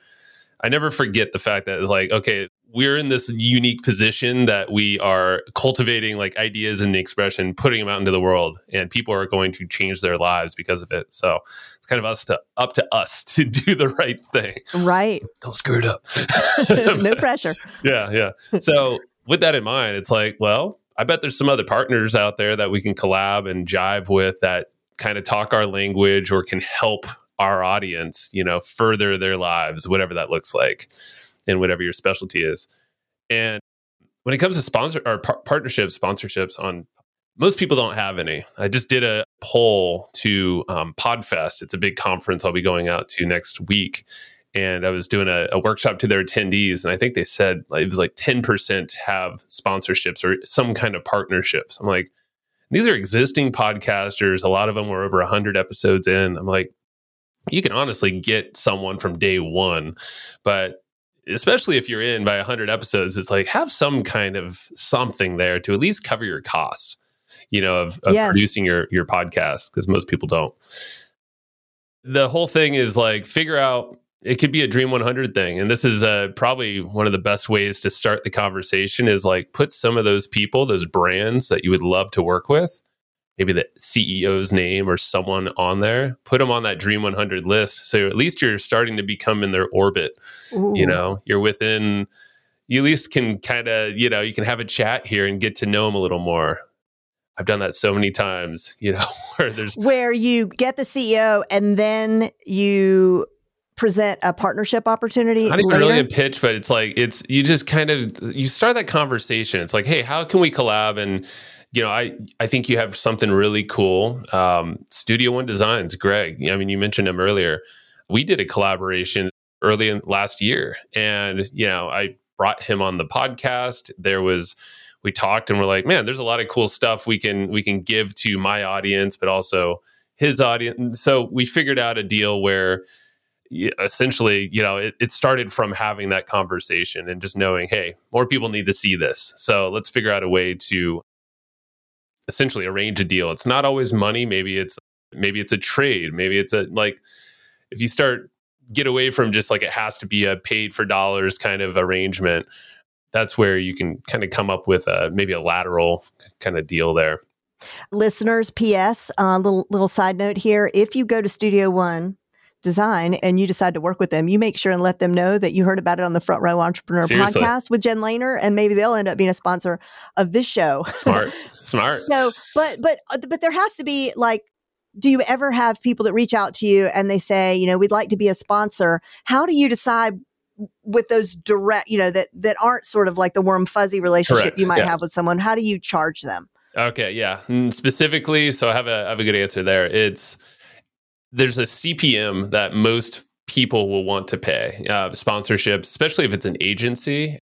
i never forget the fact that it's like okay we're in this unique position that we are cultivating like ideas and expression, putting them out into the world, and people are going to change their lives because of it. So it's kind of us to up to us to do the right thing. Right. Don't screw it up. no pressure. Yeah, yeah. So with that in mind, it's like, well, I bet there's some other partners out there that we can collab and jive with that kind of talk our language or can help our audience, you know, further their lives, whatever that looks like in whatever your specialty is. And when it comes to sponsor or par- partnerships, sponsorships on most people don't have any. I just did a poll to um, Podfest. It's a big conference I'll be going out to next week. And I was doing a, a workshop to their attendees, and I think they said like, it was like 10% have sponsorships or some kind of partnerships. I'm like, these are existing podcasters. A lot of them were over 100 episodes in. I'm like, you can honestly get someone from day one, but especially if you're in by 100 episodes it's like have some kind of something there to at least cover your costs you know of, of Yes. producing your your podcast because most people don't the whole thing is like figure out it could be a dream 100 thing and this is uh, probably one of the best ways to start the conversation is like put some of those people those brands that you would love to work with maybe the ceo's name or someone on there put them on that dream 100 list. So at least you're starting to become in their orbit Ooh. you know? You're within you at least can kind of you know you can have a chat here and get to know them a little more. I've done that so many times you know where there's where you get the CEO and then you present a partnership opportunity not even later. really a pitch but it's like it's you just kind of you start that conversation. It's like hey how can we collab? And you know i i think you have something really cool. Um studio one designs greg i mean you mentioned him earlier. We did a collaboration early in last year and you know i brought him on the podcast. There was we talked and we're like man there's a lot of cool stuff we can we can give to my audience but also his audience so we figured out a deal where essentially you know it, it started from having that conversation and just knowing hey more people need to see this. So let's figure out a way to essentially arrange a deal. It's not always money. Maybe it's maybe it's a trade. Maybe it's a like if you start get away from just like it has to be a paid for dollars kind of arrangement that's where you can kind of come up with a maybe a lateral kind of deal there. Listeners, P.S. Uh, little little side note here: if you go to Studio One Design and you decide to work with them, you make sure and let them know that you heard about it on the Front Row Entrepreneur Seriously. podcast with Jen Lehner, and maybe they'll end up being a sponsor of this show. Smart, smart. So, but but uh, but there has to be like, do you ever have people that reach out to you and they say, you know, we'd like to be a sponsor? How do you decide with those direct, you know, that that aren't sort of like the warm fuzzy relationship Correct, you might yeah. have with someone? How do you charge them? Okay, yeah. Mm, Specifically, so I have a I have a good answer there. It's there's a CPM that most people will want to pay uh, sponsorships, especially if it's an agency.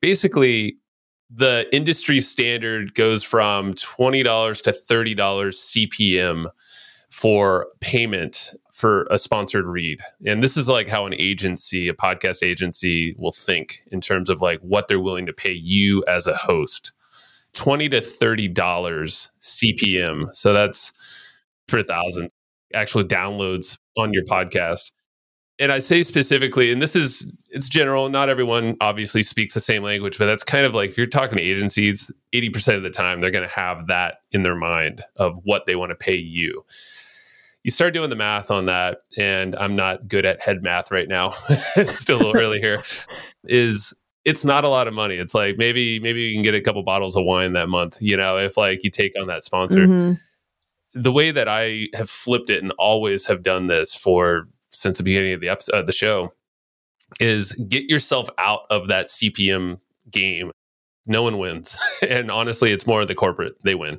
Basically, the industry standard goes from twenty dollars to thirty dollars CPM for payment for a sponsored read. And this is like how an agency, a podcast agency, will think in terms of like what they're willing to pay you as a host. 20 to 30 dollars CPM. So that's per thousand actual downloads on your podcast. And I say specifically, and this is it's general, not everyone obviously speaks the same language, but that's kind of like if you're talking to agencies, 80% of the time they're going to have that in their mind of what they want to pay you. You start doing the math on that, and I'm not good at head math right now. it's still a little early here. Is it's not a lot of money. It's like maybe maybe you can get a couple bottles of wine that month, you know, if like you take on that sponsor. Mhm. The way that I have flipped it and always have done this for since the beginning of the episode, uh, the show is get yourself out of that CPM game. No one wins. and honestly, it's more the corporate, they win.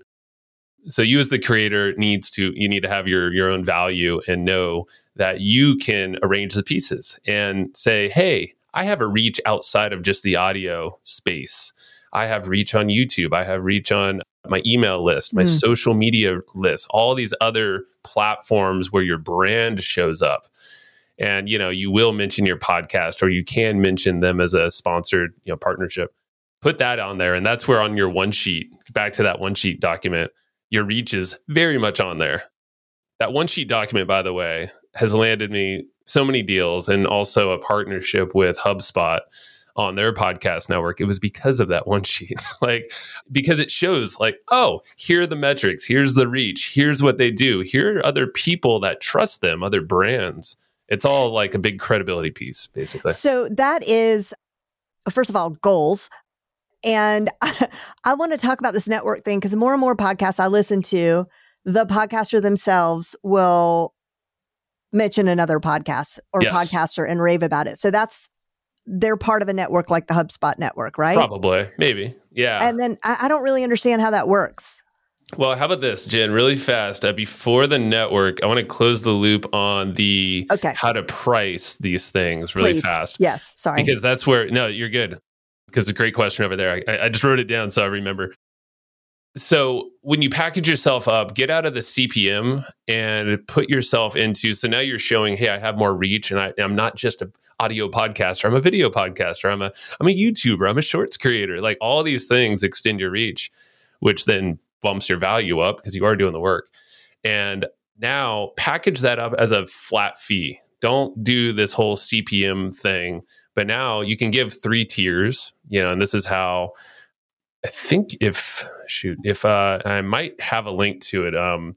So you as the creator needs to you need to have your your own value and know that you can arrange the pieces and say, "Hey, I have a reach outside of just the audio space. I have reach on YouTube. I have reach on my email list, my Mm. social media list, all these other platforms where your brand shows up. And you know, you will mention your podcast or you can mention them as a sponsored, you know, partnership. Put that on there and that's where on your one sheet, back to that one sheet document, your reach is very much on there. That one sheet document by the way has landed me so many deals and also a partnership with HubSpot on their podcast network. It was because of that one sheet. like because it shows like, oh, here are the metrics, here's the reach, here's what they do. Here are other people that trust them, other brands. It's all like a big credibility piece, basically. So that is, first of all, goals. And I, I want to talk about this network thing because more and more podcasts I listen to, the podcaster themselves will mention another podcast or Yes. podcaster and rave about it. So that's they're part of a network like the HubSpot network, right? Probably, maybe. Yeah. And then I, I don't really understand how that works. Well, how about this, Jen? Really fast. Uh, before the network, I want to close the loop on the Okay. how to price these things really Please. fast. Yes. Sorry. Because that's where, no, you're good. Because it's a great question over there. I, I just wrote it down so I remember. So when you package yourself up, get out of the CPM and put yourself into. So now you're showing, hey, I have more reach, and I, I'm not just an audio podcaster. I'm a video podcaster. I'm a I'm a YouTuber. I'm a shorts creator. Like all these things extend your reach, which then bumps your value up because you are doing the work. And now package that up as a flat fee. Don't do this whole CPM thing. But now you can give three tiers, you know, and this is how I think if shoot, if uh I might have a link to it. Um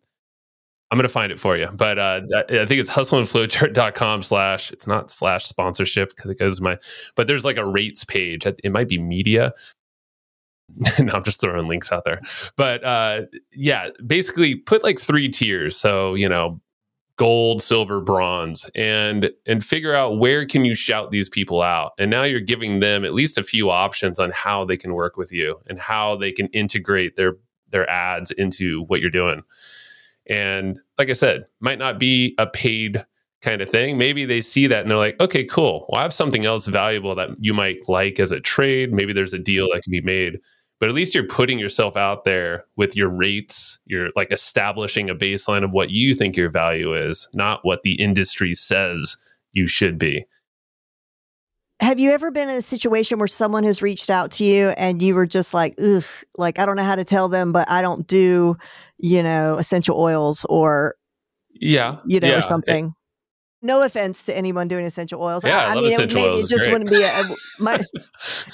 I'm gonna find it for you. But uh I think it's hustleandflowchart.com slash it's not slash sponsorship because it goes to my but there's like a rates page. It might be media. no, I'm just throwing links out there. But uh yeah, basically put like three tiers. So, you know, gold, silver, bronze and and figure out where can you shout these people out. And now you're giving them at least a few options on how they can work with you and how they can integrate their their ads into what you're doing. And like I said, might not be a paid kind of thing. Maybe they see that and they're like, okay, cool. Well, I have something else valuable that you might like as a trade. Maybe there's a deal that can be made. But at least you're putting yourself out there with your rates. You're like establishing a baseline of what you think your value is, not what the industry says you should be. Have you ever been in a situation where someone has reached out to you and you were just like, ugh, like I don't know how to tell them, but I don't do, you know, essential oils or Yeah. you know, yeah. or something. No offense to anyone doing essential oils. Yeah, I I, mean, it, maybe oils. it just great. wouldn't be a, a might,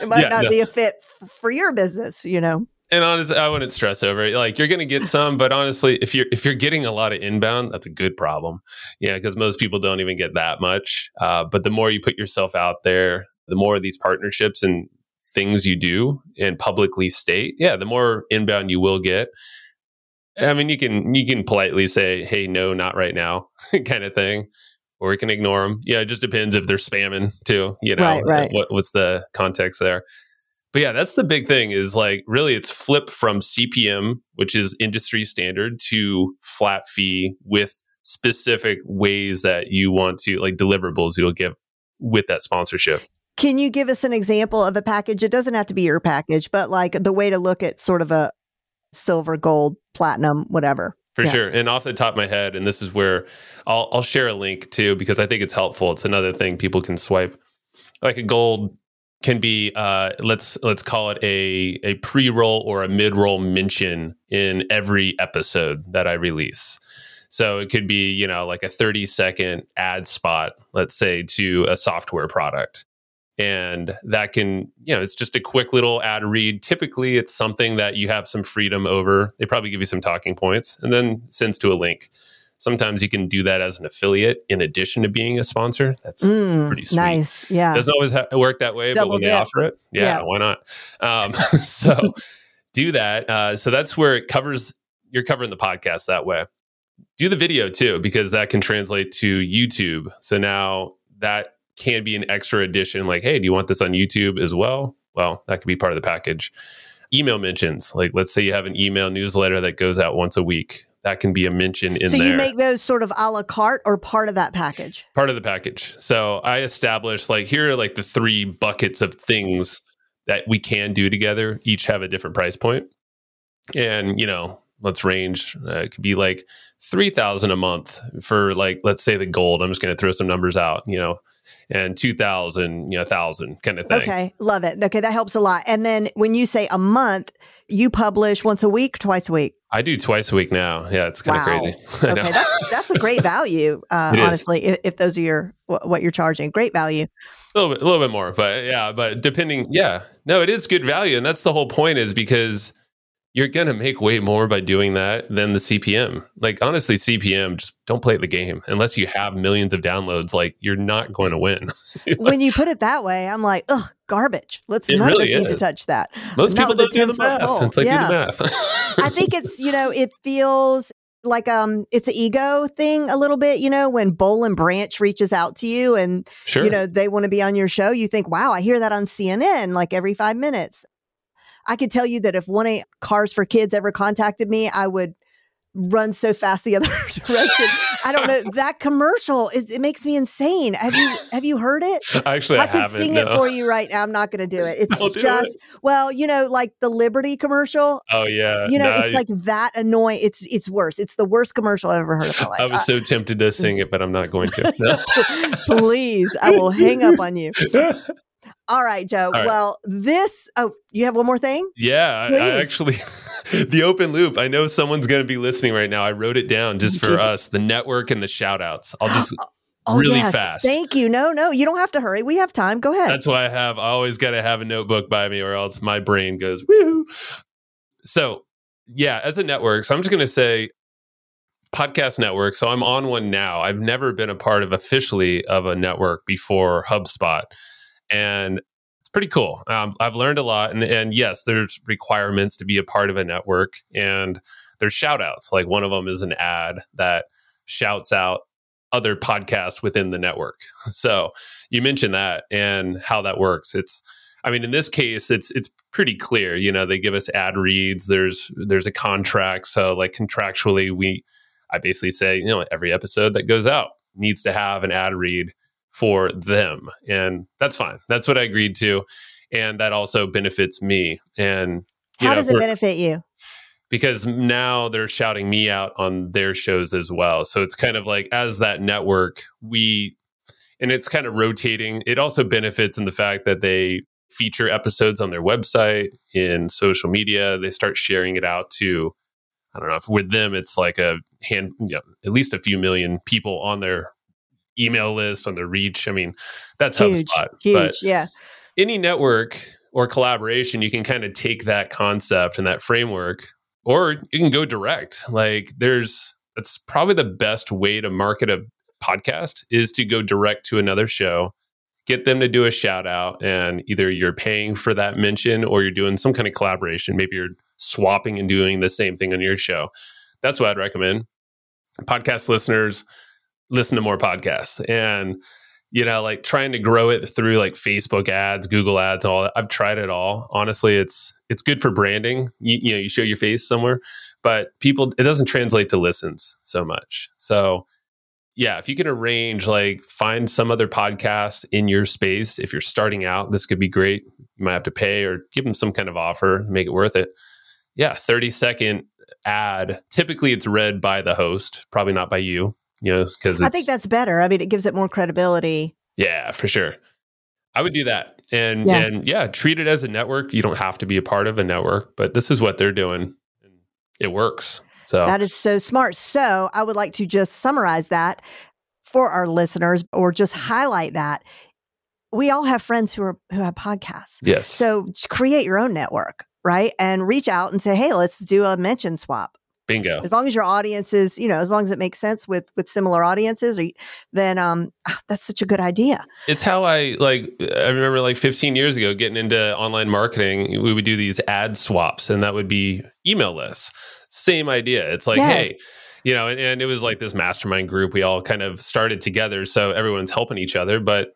it might Yeah, not no. be a fit for your business, you know. and honestly, I wouldn't stress over it. Like you're going to get some, but honestly, if you're if you're getting a lot of inbound, that's a good problem. Yeah, because most people don't even get that much. Uh, but the more you put yourself out there, the more of these partnerships and things you do and publicly state, yeah, the more inbound you will get. I mean, you can you can politely say, "Hey, no, not right now," kind of thing, or we can ignore them. Yeah, it just depends if they're spamming too. You know, Right, right. What, what's the context there? But yeah, that's the big thing. Is like really, it's flip from CPM, which is industry standard, to flat fee with specific ways that you want to like deliverables you'll give with that sponsorship. Can you give us an example of a package? It doesn't have to be your package, but like the way to look at sort of a silver, gold, platinum, whatever. For Yeah. sure. And off the top of my head, and this is where I'll I'll share a link too because I think it's helpful. It's another thing people can swipe. Like a gold can be uh let's let's call it a a pre-roll or a mid-roll mention in every episode that I release. So it could be, you know, like a 30 second ad spot, let's say to a software product. And that can, you know, it's just a quick little ad read. Typically, it's something that you have some freedom over. They probably give you some talking points and then sends to a link. Sometimes you can do that as an affiliate in addition to being a sponsor. That's Mm, pretty sweet. Nice. Yeah. doesn't always ha- work that way, but Double when they offer it, yeah, Yeah. why not? Um, so do that. Uh, so that's where it covers. You're covering the podcast that way. Do the video too, because that can translate to YouTube. So now that can be an extra addition. Like, hey, do you want this on YouTube as well? Well, that could be part of the package. Email mentions, like let's say you have an email newsletter that goes out once a week. That can be a mention in there. so there you make those sort of a la carte or part of that package? part of the package. So I established like here are like the three buckets of things that we can do together. Each have a different price point, and you know, let's range. Uh, it could be like three thousand a month for like let's say the gold. I'm just going to throw some numbers out, you know, and two thousand, you know, thousand kind of thing. Okay. Love it. Okay. That helps a lot. And then when you say a month, you publish once a week, twice a week. I do twice a week now. Yeah, it's kind of Wow. crazy. Okay. That's, that's a great value, uh, honestly, if, if those are your, what you're charging. Great value. a little bit, a little bit more, but yeah, but depending, yeah, no, it is good value, and that's the whole point, is because you're gonna make way more by doing that than the CPM. Like honestly, CPM just don't play the game unless you have millions of downloads. Like you're not going to win. when you put it that way, I'm like, ugh, garbage. Let's It none really of us need to touch that. Most Not people don't do the 10-foot math. It's like Yeah. do the math. I think it's, you know, it feels like um it's an ego thing a little bit, you know, when Boll and Branch reaches out to you and sure. you know they want to be on your show, you think, wow, I hear that on CNN like every five minutes. I could tell you that if one of Cars for Kids ever contacted me, I would run so fast the other direction. I don't know that commercial. It, it makes me insane. Have you have you heard it? Actually, I, I could sing it for you right now. I'm not going to do it. It's do just well, you know, like the Liberty commercial. Oh yeah, You know, No, it's I- like that annoying. It's it's worse. It's the worst commercial I've ever heard in my life. I was so tempted to sing it, but I'm not going to. No. Please, I will hang up on you. All right, Joe. right. Well, this. Oh, you have one more thing. Yeah, I, I actually the open loop. I know someone's going to be listening right now. I wrote it down just for us, the network and the shout outs. I'll just oh, oh, really yes. fast. Thank you. No, no, you don't have to hurry. We have time. Go ahead. That's why I have I always got to have a notebook by me or else my brain goes woo. So, yeah, as a network, so I'm just going to say podcast network. So I'm on one now. I've never been a part of officially of a network before HubSpot. And it's pretty cool. Um, I've learned a lot. And, and yes, there's requirements to be a part of a network. And there's shout outs. Like one of them is an ad that shouts out other podcasts within the network. So you mentioned that and how that works. It's I mean, in this case, it's it's pretty clear. You know, they give us ad reads. There's there's a contract, so like contractually, we I basically say, you know, every episode that goes out needs to have an ad read for them, and that's fine. That's what I agreed to, and that also benefits me. And How know, does it benefit you? because now they're shouting me out on their shows as well. So it's kind of like as that network, we and it's kind of rotating. It also benefits in the fact that they feature episodes on their website, in social media. They start sharing it out to I don't know if with them it's like a hand, you know, at least a few million people on their email list on their reach. I mean, that's Huge, HubSpot. huge. But yeah. any network or collaboration, you can kind of take that concept and that framework, or you can go direct. Like there's, that's probably the best way to market a podcast is to go direct to another show, get them to do a shout out, and either you're paying for that mention or you're doing some kind of collaboration. Maybe you're swapping and doing the same thing on your show. That's what I'd recommend. Podcast listeners, listen to more podcasts. And you know, like trying to grow it through like Facebook ads, Google ads, and all that. I've tried it all. Honestly, it's it's good for branding. You, you know, you show your face somewhere, but people it doesn't translate to listens so much. So yeah, if you can arrange like find some other podcast in your space, if you're starting out, this could be great. You might have to pay or give them some kind of offer, make it worth it. Yeah, 30 second ad. Typically it's read by the host, probably not by you you know, because I think that's better. I mean, it gives it more credibility. Yeah, for sure. I would do that. And yeah. and yeah, treat it as a network. You don't have to be a part of a network, but this is what they're doing. It works. So That is so smart. So, I would like to just summarize that for our listeners or just highlight that we all have friends who are who have podcasts. Yes. So, create your own network, right? And reach out and say, "Hey, let's do a mention swap." Bingo. As long as your audience is, you know, as long as it makes sense with with similar audiences, then um, ah, that's such a good idea. It's how I like. I remember like 15 years ago getting into online marketing. We would do these ad swaps, and that would be email lists. Same idea. It's like, yes. hey, you know, and, and it was like this mastermind group. We all kind of started together, so everyone's helping each other, but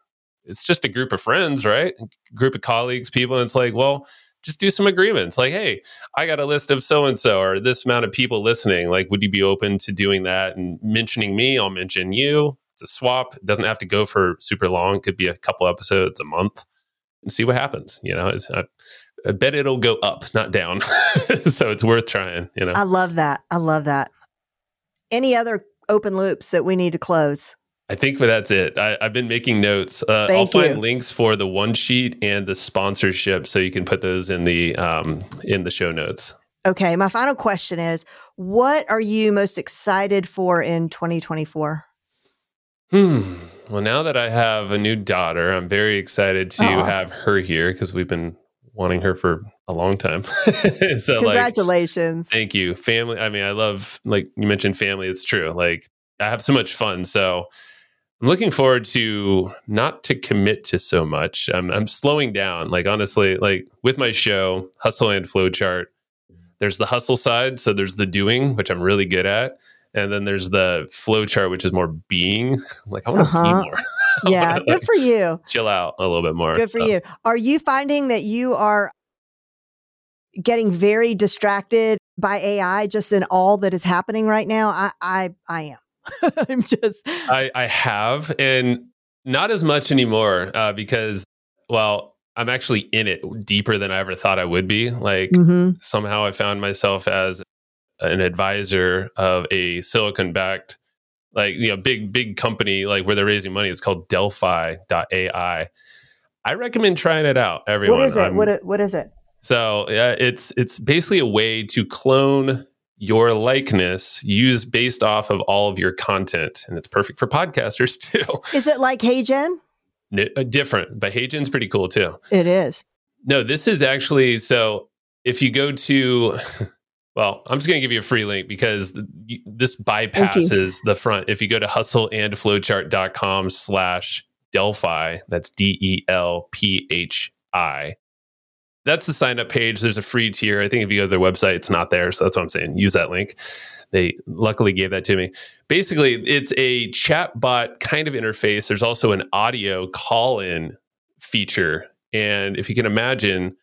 it's just a group of friends, right? A group of colleagues, people. And it's like, well just do some agreements. Like hey i got a list of so and so or this amount of people listening. Like would you be open to doing that and mentioning me? I'll mention you. It's a swap. It doesn't have to go for super long. It could be a couple episodes a month and see what happens you know? I, I bet it'll go up not down. So it's worth trying you know? I love that. I love that. Any other open loops that we need to close I think that's it. I, have been making notes. Uh, I'll find you. links for the one sheet and the sponsorship, so you can put those in the um, in the show notes. Okay. My final question is: What are you most excited for in 2024? Hmm. Well, now that I have a new daughter, I'm very excited to Aww. have her here because we've been wanting her for a long time. so, congratulations! Like, thank you, family. I mean, I love like you mentioned family. It's true. Like I have so much fun. So I'm looking forward to not to commit to so much. I'm, I'm slowing down. Like honestly, like with my show, Hustle and Flowchart, there's the hustle side. So there's the doing, which I'm really good at. And then there's the flowchart, which is more being. like I want to uh-huh. be more. yeah, good like, for you. Chill out a little bit more. Good for so. you. Are you finding that you are getting very distracted by AI just in all that is happening right now? I I I am. I'm just. I, I have, and not as much anymore uh, because, well, I'm actually in it deeper than I ever thought I would be. Like mm-hmm. somehow I found myself as an advisor of a silicon backed, like, you know, big, big company, like where they're raising money. It's called Delphi.ai. I recommend trying it out, everyone. What is it? what, what is it? So yeah, it's it's basically a way to clone your likeness used based off of all of your content. And it's perfect for podcasters too. Is it like HeyGen? No, uh, different, but HeyGen's pretty cool too. It is. No, this is actually so if you go to well, I'm just going to give you a free link because this bypasses the front. If you go to hustleandflowchart.com slash Delphi, that's D E L P H I, that's the sign up page. There's a free tier. I think if you go to their website, it's not there. So that's what I'm saying. Use that link. They luckily gave that to me. Basically, it's a chatbot kind of interface. There's also an audio call in feature. And if you can imagine,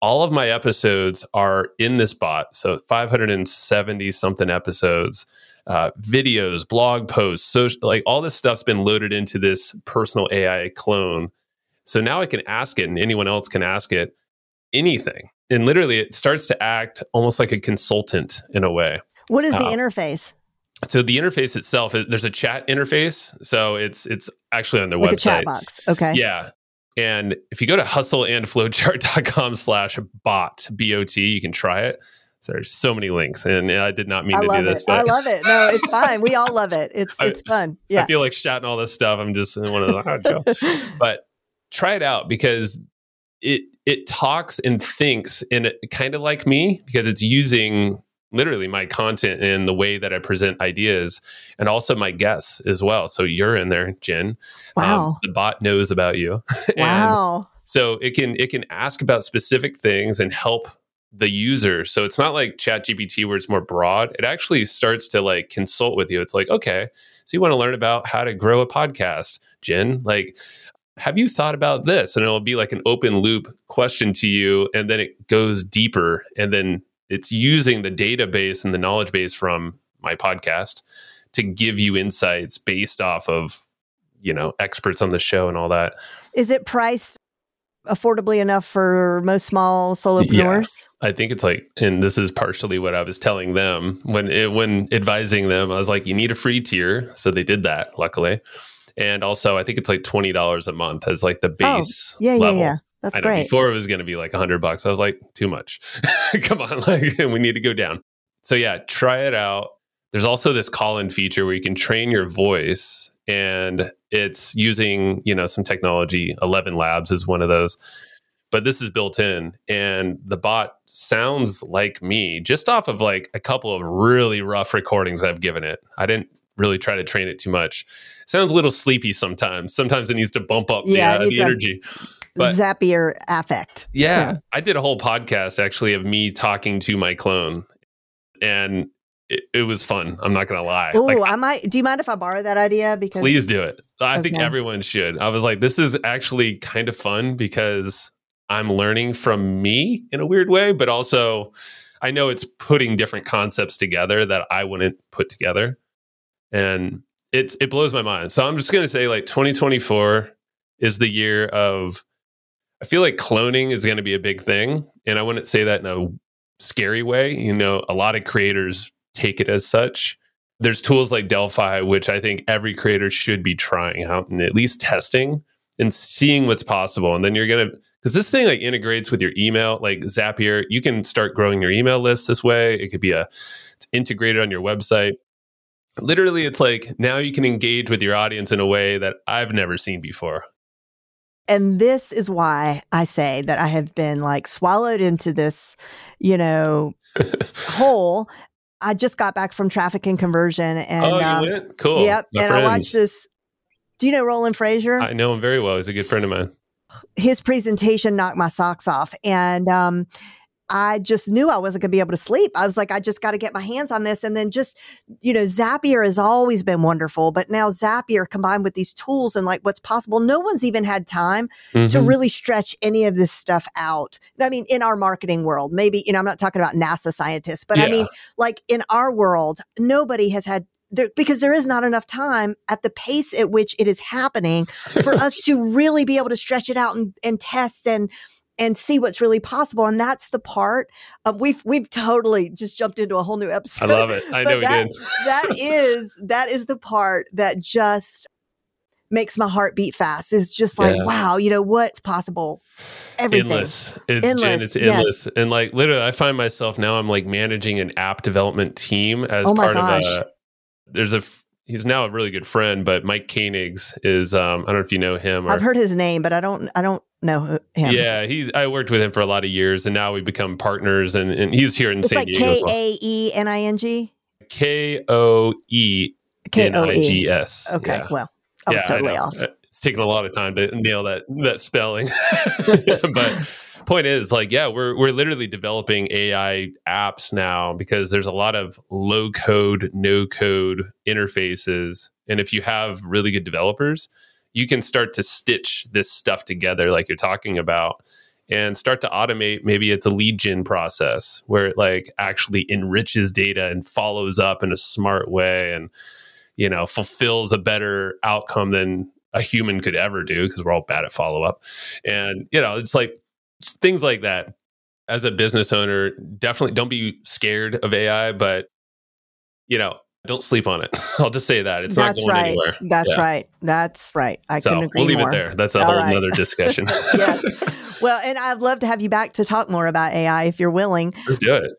all of my episodes are in this bot. So 570 something episodes, uh, videos, blog posts, social, like all this stuff's been loaded into this personal AI clone. So now I can ask it, and anyone else can ask it anything. And literally, it starts to act almost like a consultant in a way. What is the uh, interface? So the interface itself, there's a chat interface. So it's it's actually on their like website. chat box. Okay. Yeah. And if you go to hustleandflowchart.com slash bot, B-O-T, you can try it. So there's so many links, and I did not mean I to do this. It. But I love it. No, it's fine. We all love it. It's it's fun. Yeah. I feel like shouting all this stuff. I'm just one of the, but try it out because it it talks and thinks in it kind of like me because it's using literally my content and the way that I present ideas and also my guests as well. So you're in there, Jen. Wow. Um, the bot knows about you. wow. So it can it can ask about specific things and help the user. So it's not like Chat GPT where it's more broad. It actually starts to like consult with you. It's like, okay, so you want to learn about how to grow a podcast, Jen? Like, have you thought about this? And it'll be like an open loop question to you. And then it goes deeper. And then it's using the database and the knowledge base from my podcast to give you insights based off of, you know, experts on the show and all that. Is it priced affordably enough for most small solopreneurs? Yeah, I think it's like, and this is partially what I was telling them when it, when advising them. I was like, you need a free tier, so they did that. Luckily, and also I think it's like twenty dollars a month as like the oh, base. Oh, yeah, level. yeah, yeah. That's I know great. Before it was going to be like a hundred bucks. I was like, too much. Come on, like we need to go down. So yeah, try it out. There's also this call-in feature where you can train your voice and it's using you know some technology 11 labs is one of those but this is built in and the bot sounds like me just off of like a couple of really rough recordings i've given it i didn't really try to train it too much it sounds a little sleepy sometimes sometimes it needs to bump up yeah, the, uh, the energy but Zapier affect yeah, yeah i did a whole podcast actually of me talking to my clone and it, it, was fun. I'm not gonna lie. Oh, like, I might. Do you mind if I borrow that idea? Because please do it. I okay. think everyone should. I was like, this is actually kind of fun because I'm learning from me in a weird way, but also I know it's putting different concepts together that I wouldn't put together, and it it blows my mind. So I'm just gonna say like 2024 is the year of. I feel like cloning is going to be a big thing, and I wouldn't say that in a scary way. You know, a lot of creators take it as such. There's tools like Delphi, which I think every creator should be trying out and at least testing and seeing what's possible. And then you're to, because this thing like integrates with your email, like Zapier, you can start growing your email list this way. It could be a, it's integrated on your website. Literally, it's like now you can engage with your audience in a way that I've never seen before. And this is why I say that I have been like swallowed into this, you know, hole I just got back from traffic and conversion, and oh, you um, went cool. Yep, My and friends. I watched this. Do you know Roland Frasier? I know him very well. He's a good friend of mine. His presentation knocked my socks off, and um, I just knew I wasn't going to be able to sleep. I was like, I just got to get my hands on this. And then just, you know, Zapier has always been wonderful, but now Zapier combined with these tools and like what's possible, no one's even had time mm-hmm. to really stretch any of this stuff out. I mean, in our marketing world, maybe, you know, I'm not talking about NASA scientists, but yeah. I mean, like in our world, nobody has had there, because there is not enough time at the pace at which it is happening for us to really be able to stretch it out and, and test and and see what's really possible. And that's the part um, we've we've totally just jumped into a whole new episode. I love it. I know that, we did. that is that is the part that just makes my heart beat fast. Is just like, yeah. wow, you know what's possible. Everything. Endless. It's endless. Jen, it's endless. Yes. And like literally I find myself now I'm like managing an app development team as oh part gosh. of a there's a he's now a really good friend, but Mike Koenigs is um, I don't know if you know him. Or, I've heard his name, but I don't I don't know uh, him. Yeah, he's I worked with him for a lot of years, and now we become partners. And, and he's here in it's San like Diego. K A E N I N G. K O E N I G S. Okay, yeah. well, I was yeah, totally off. Uh, it's taken a lot of time to nail that that spelling, but point is like yeah we're we're literally developing ai apps now because there's a lot of low code no code interfaces and if you have really good developers you can start to stitch this stuff together like you're talking about and start to automate maybe it's a lead gen process where it like actually enriches data and follows up in a smart way and you know fulfills a better outcome than a human could ever do because we're all bad at follow up and you know it's like things like that. As a business owner, definitely don't be scared of AI, but you know, don't sleep on it. I'll just say that it's That's not going right. anywhere. That's yeah. right. That's right. I so can agree We'll leave more. it there. That's a All whole right. other discussion. yes. Well, and I'd love to have you back to talk more about AI if you're willing. Let's do it.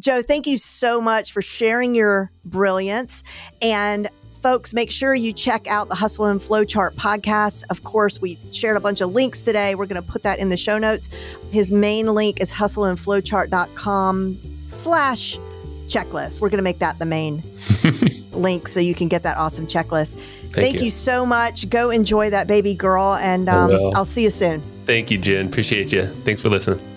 Joe, thank you so much for sharing your brilliance and folks, make sure you check out the Hustle and Flowchart podcast. Of course, we shared a bunch of links today. We're going to put that in the show notes. His main link is hustleandflowchart.com slash checklist. We're going to make that the main link so you can get that awesome checklist. Thank, Thank you. you. so much. Go enjoy that baby girl, and um, I'll see you soon. Thank you, Jen. Appreciate you. Thanks for listening.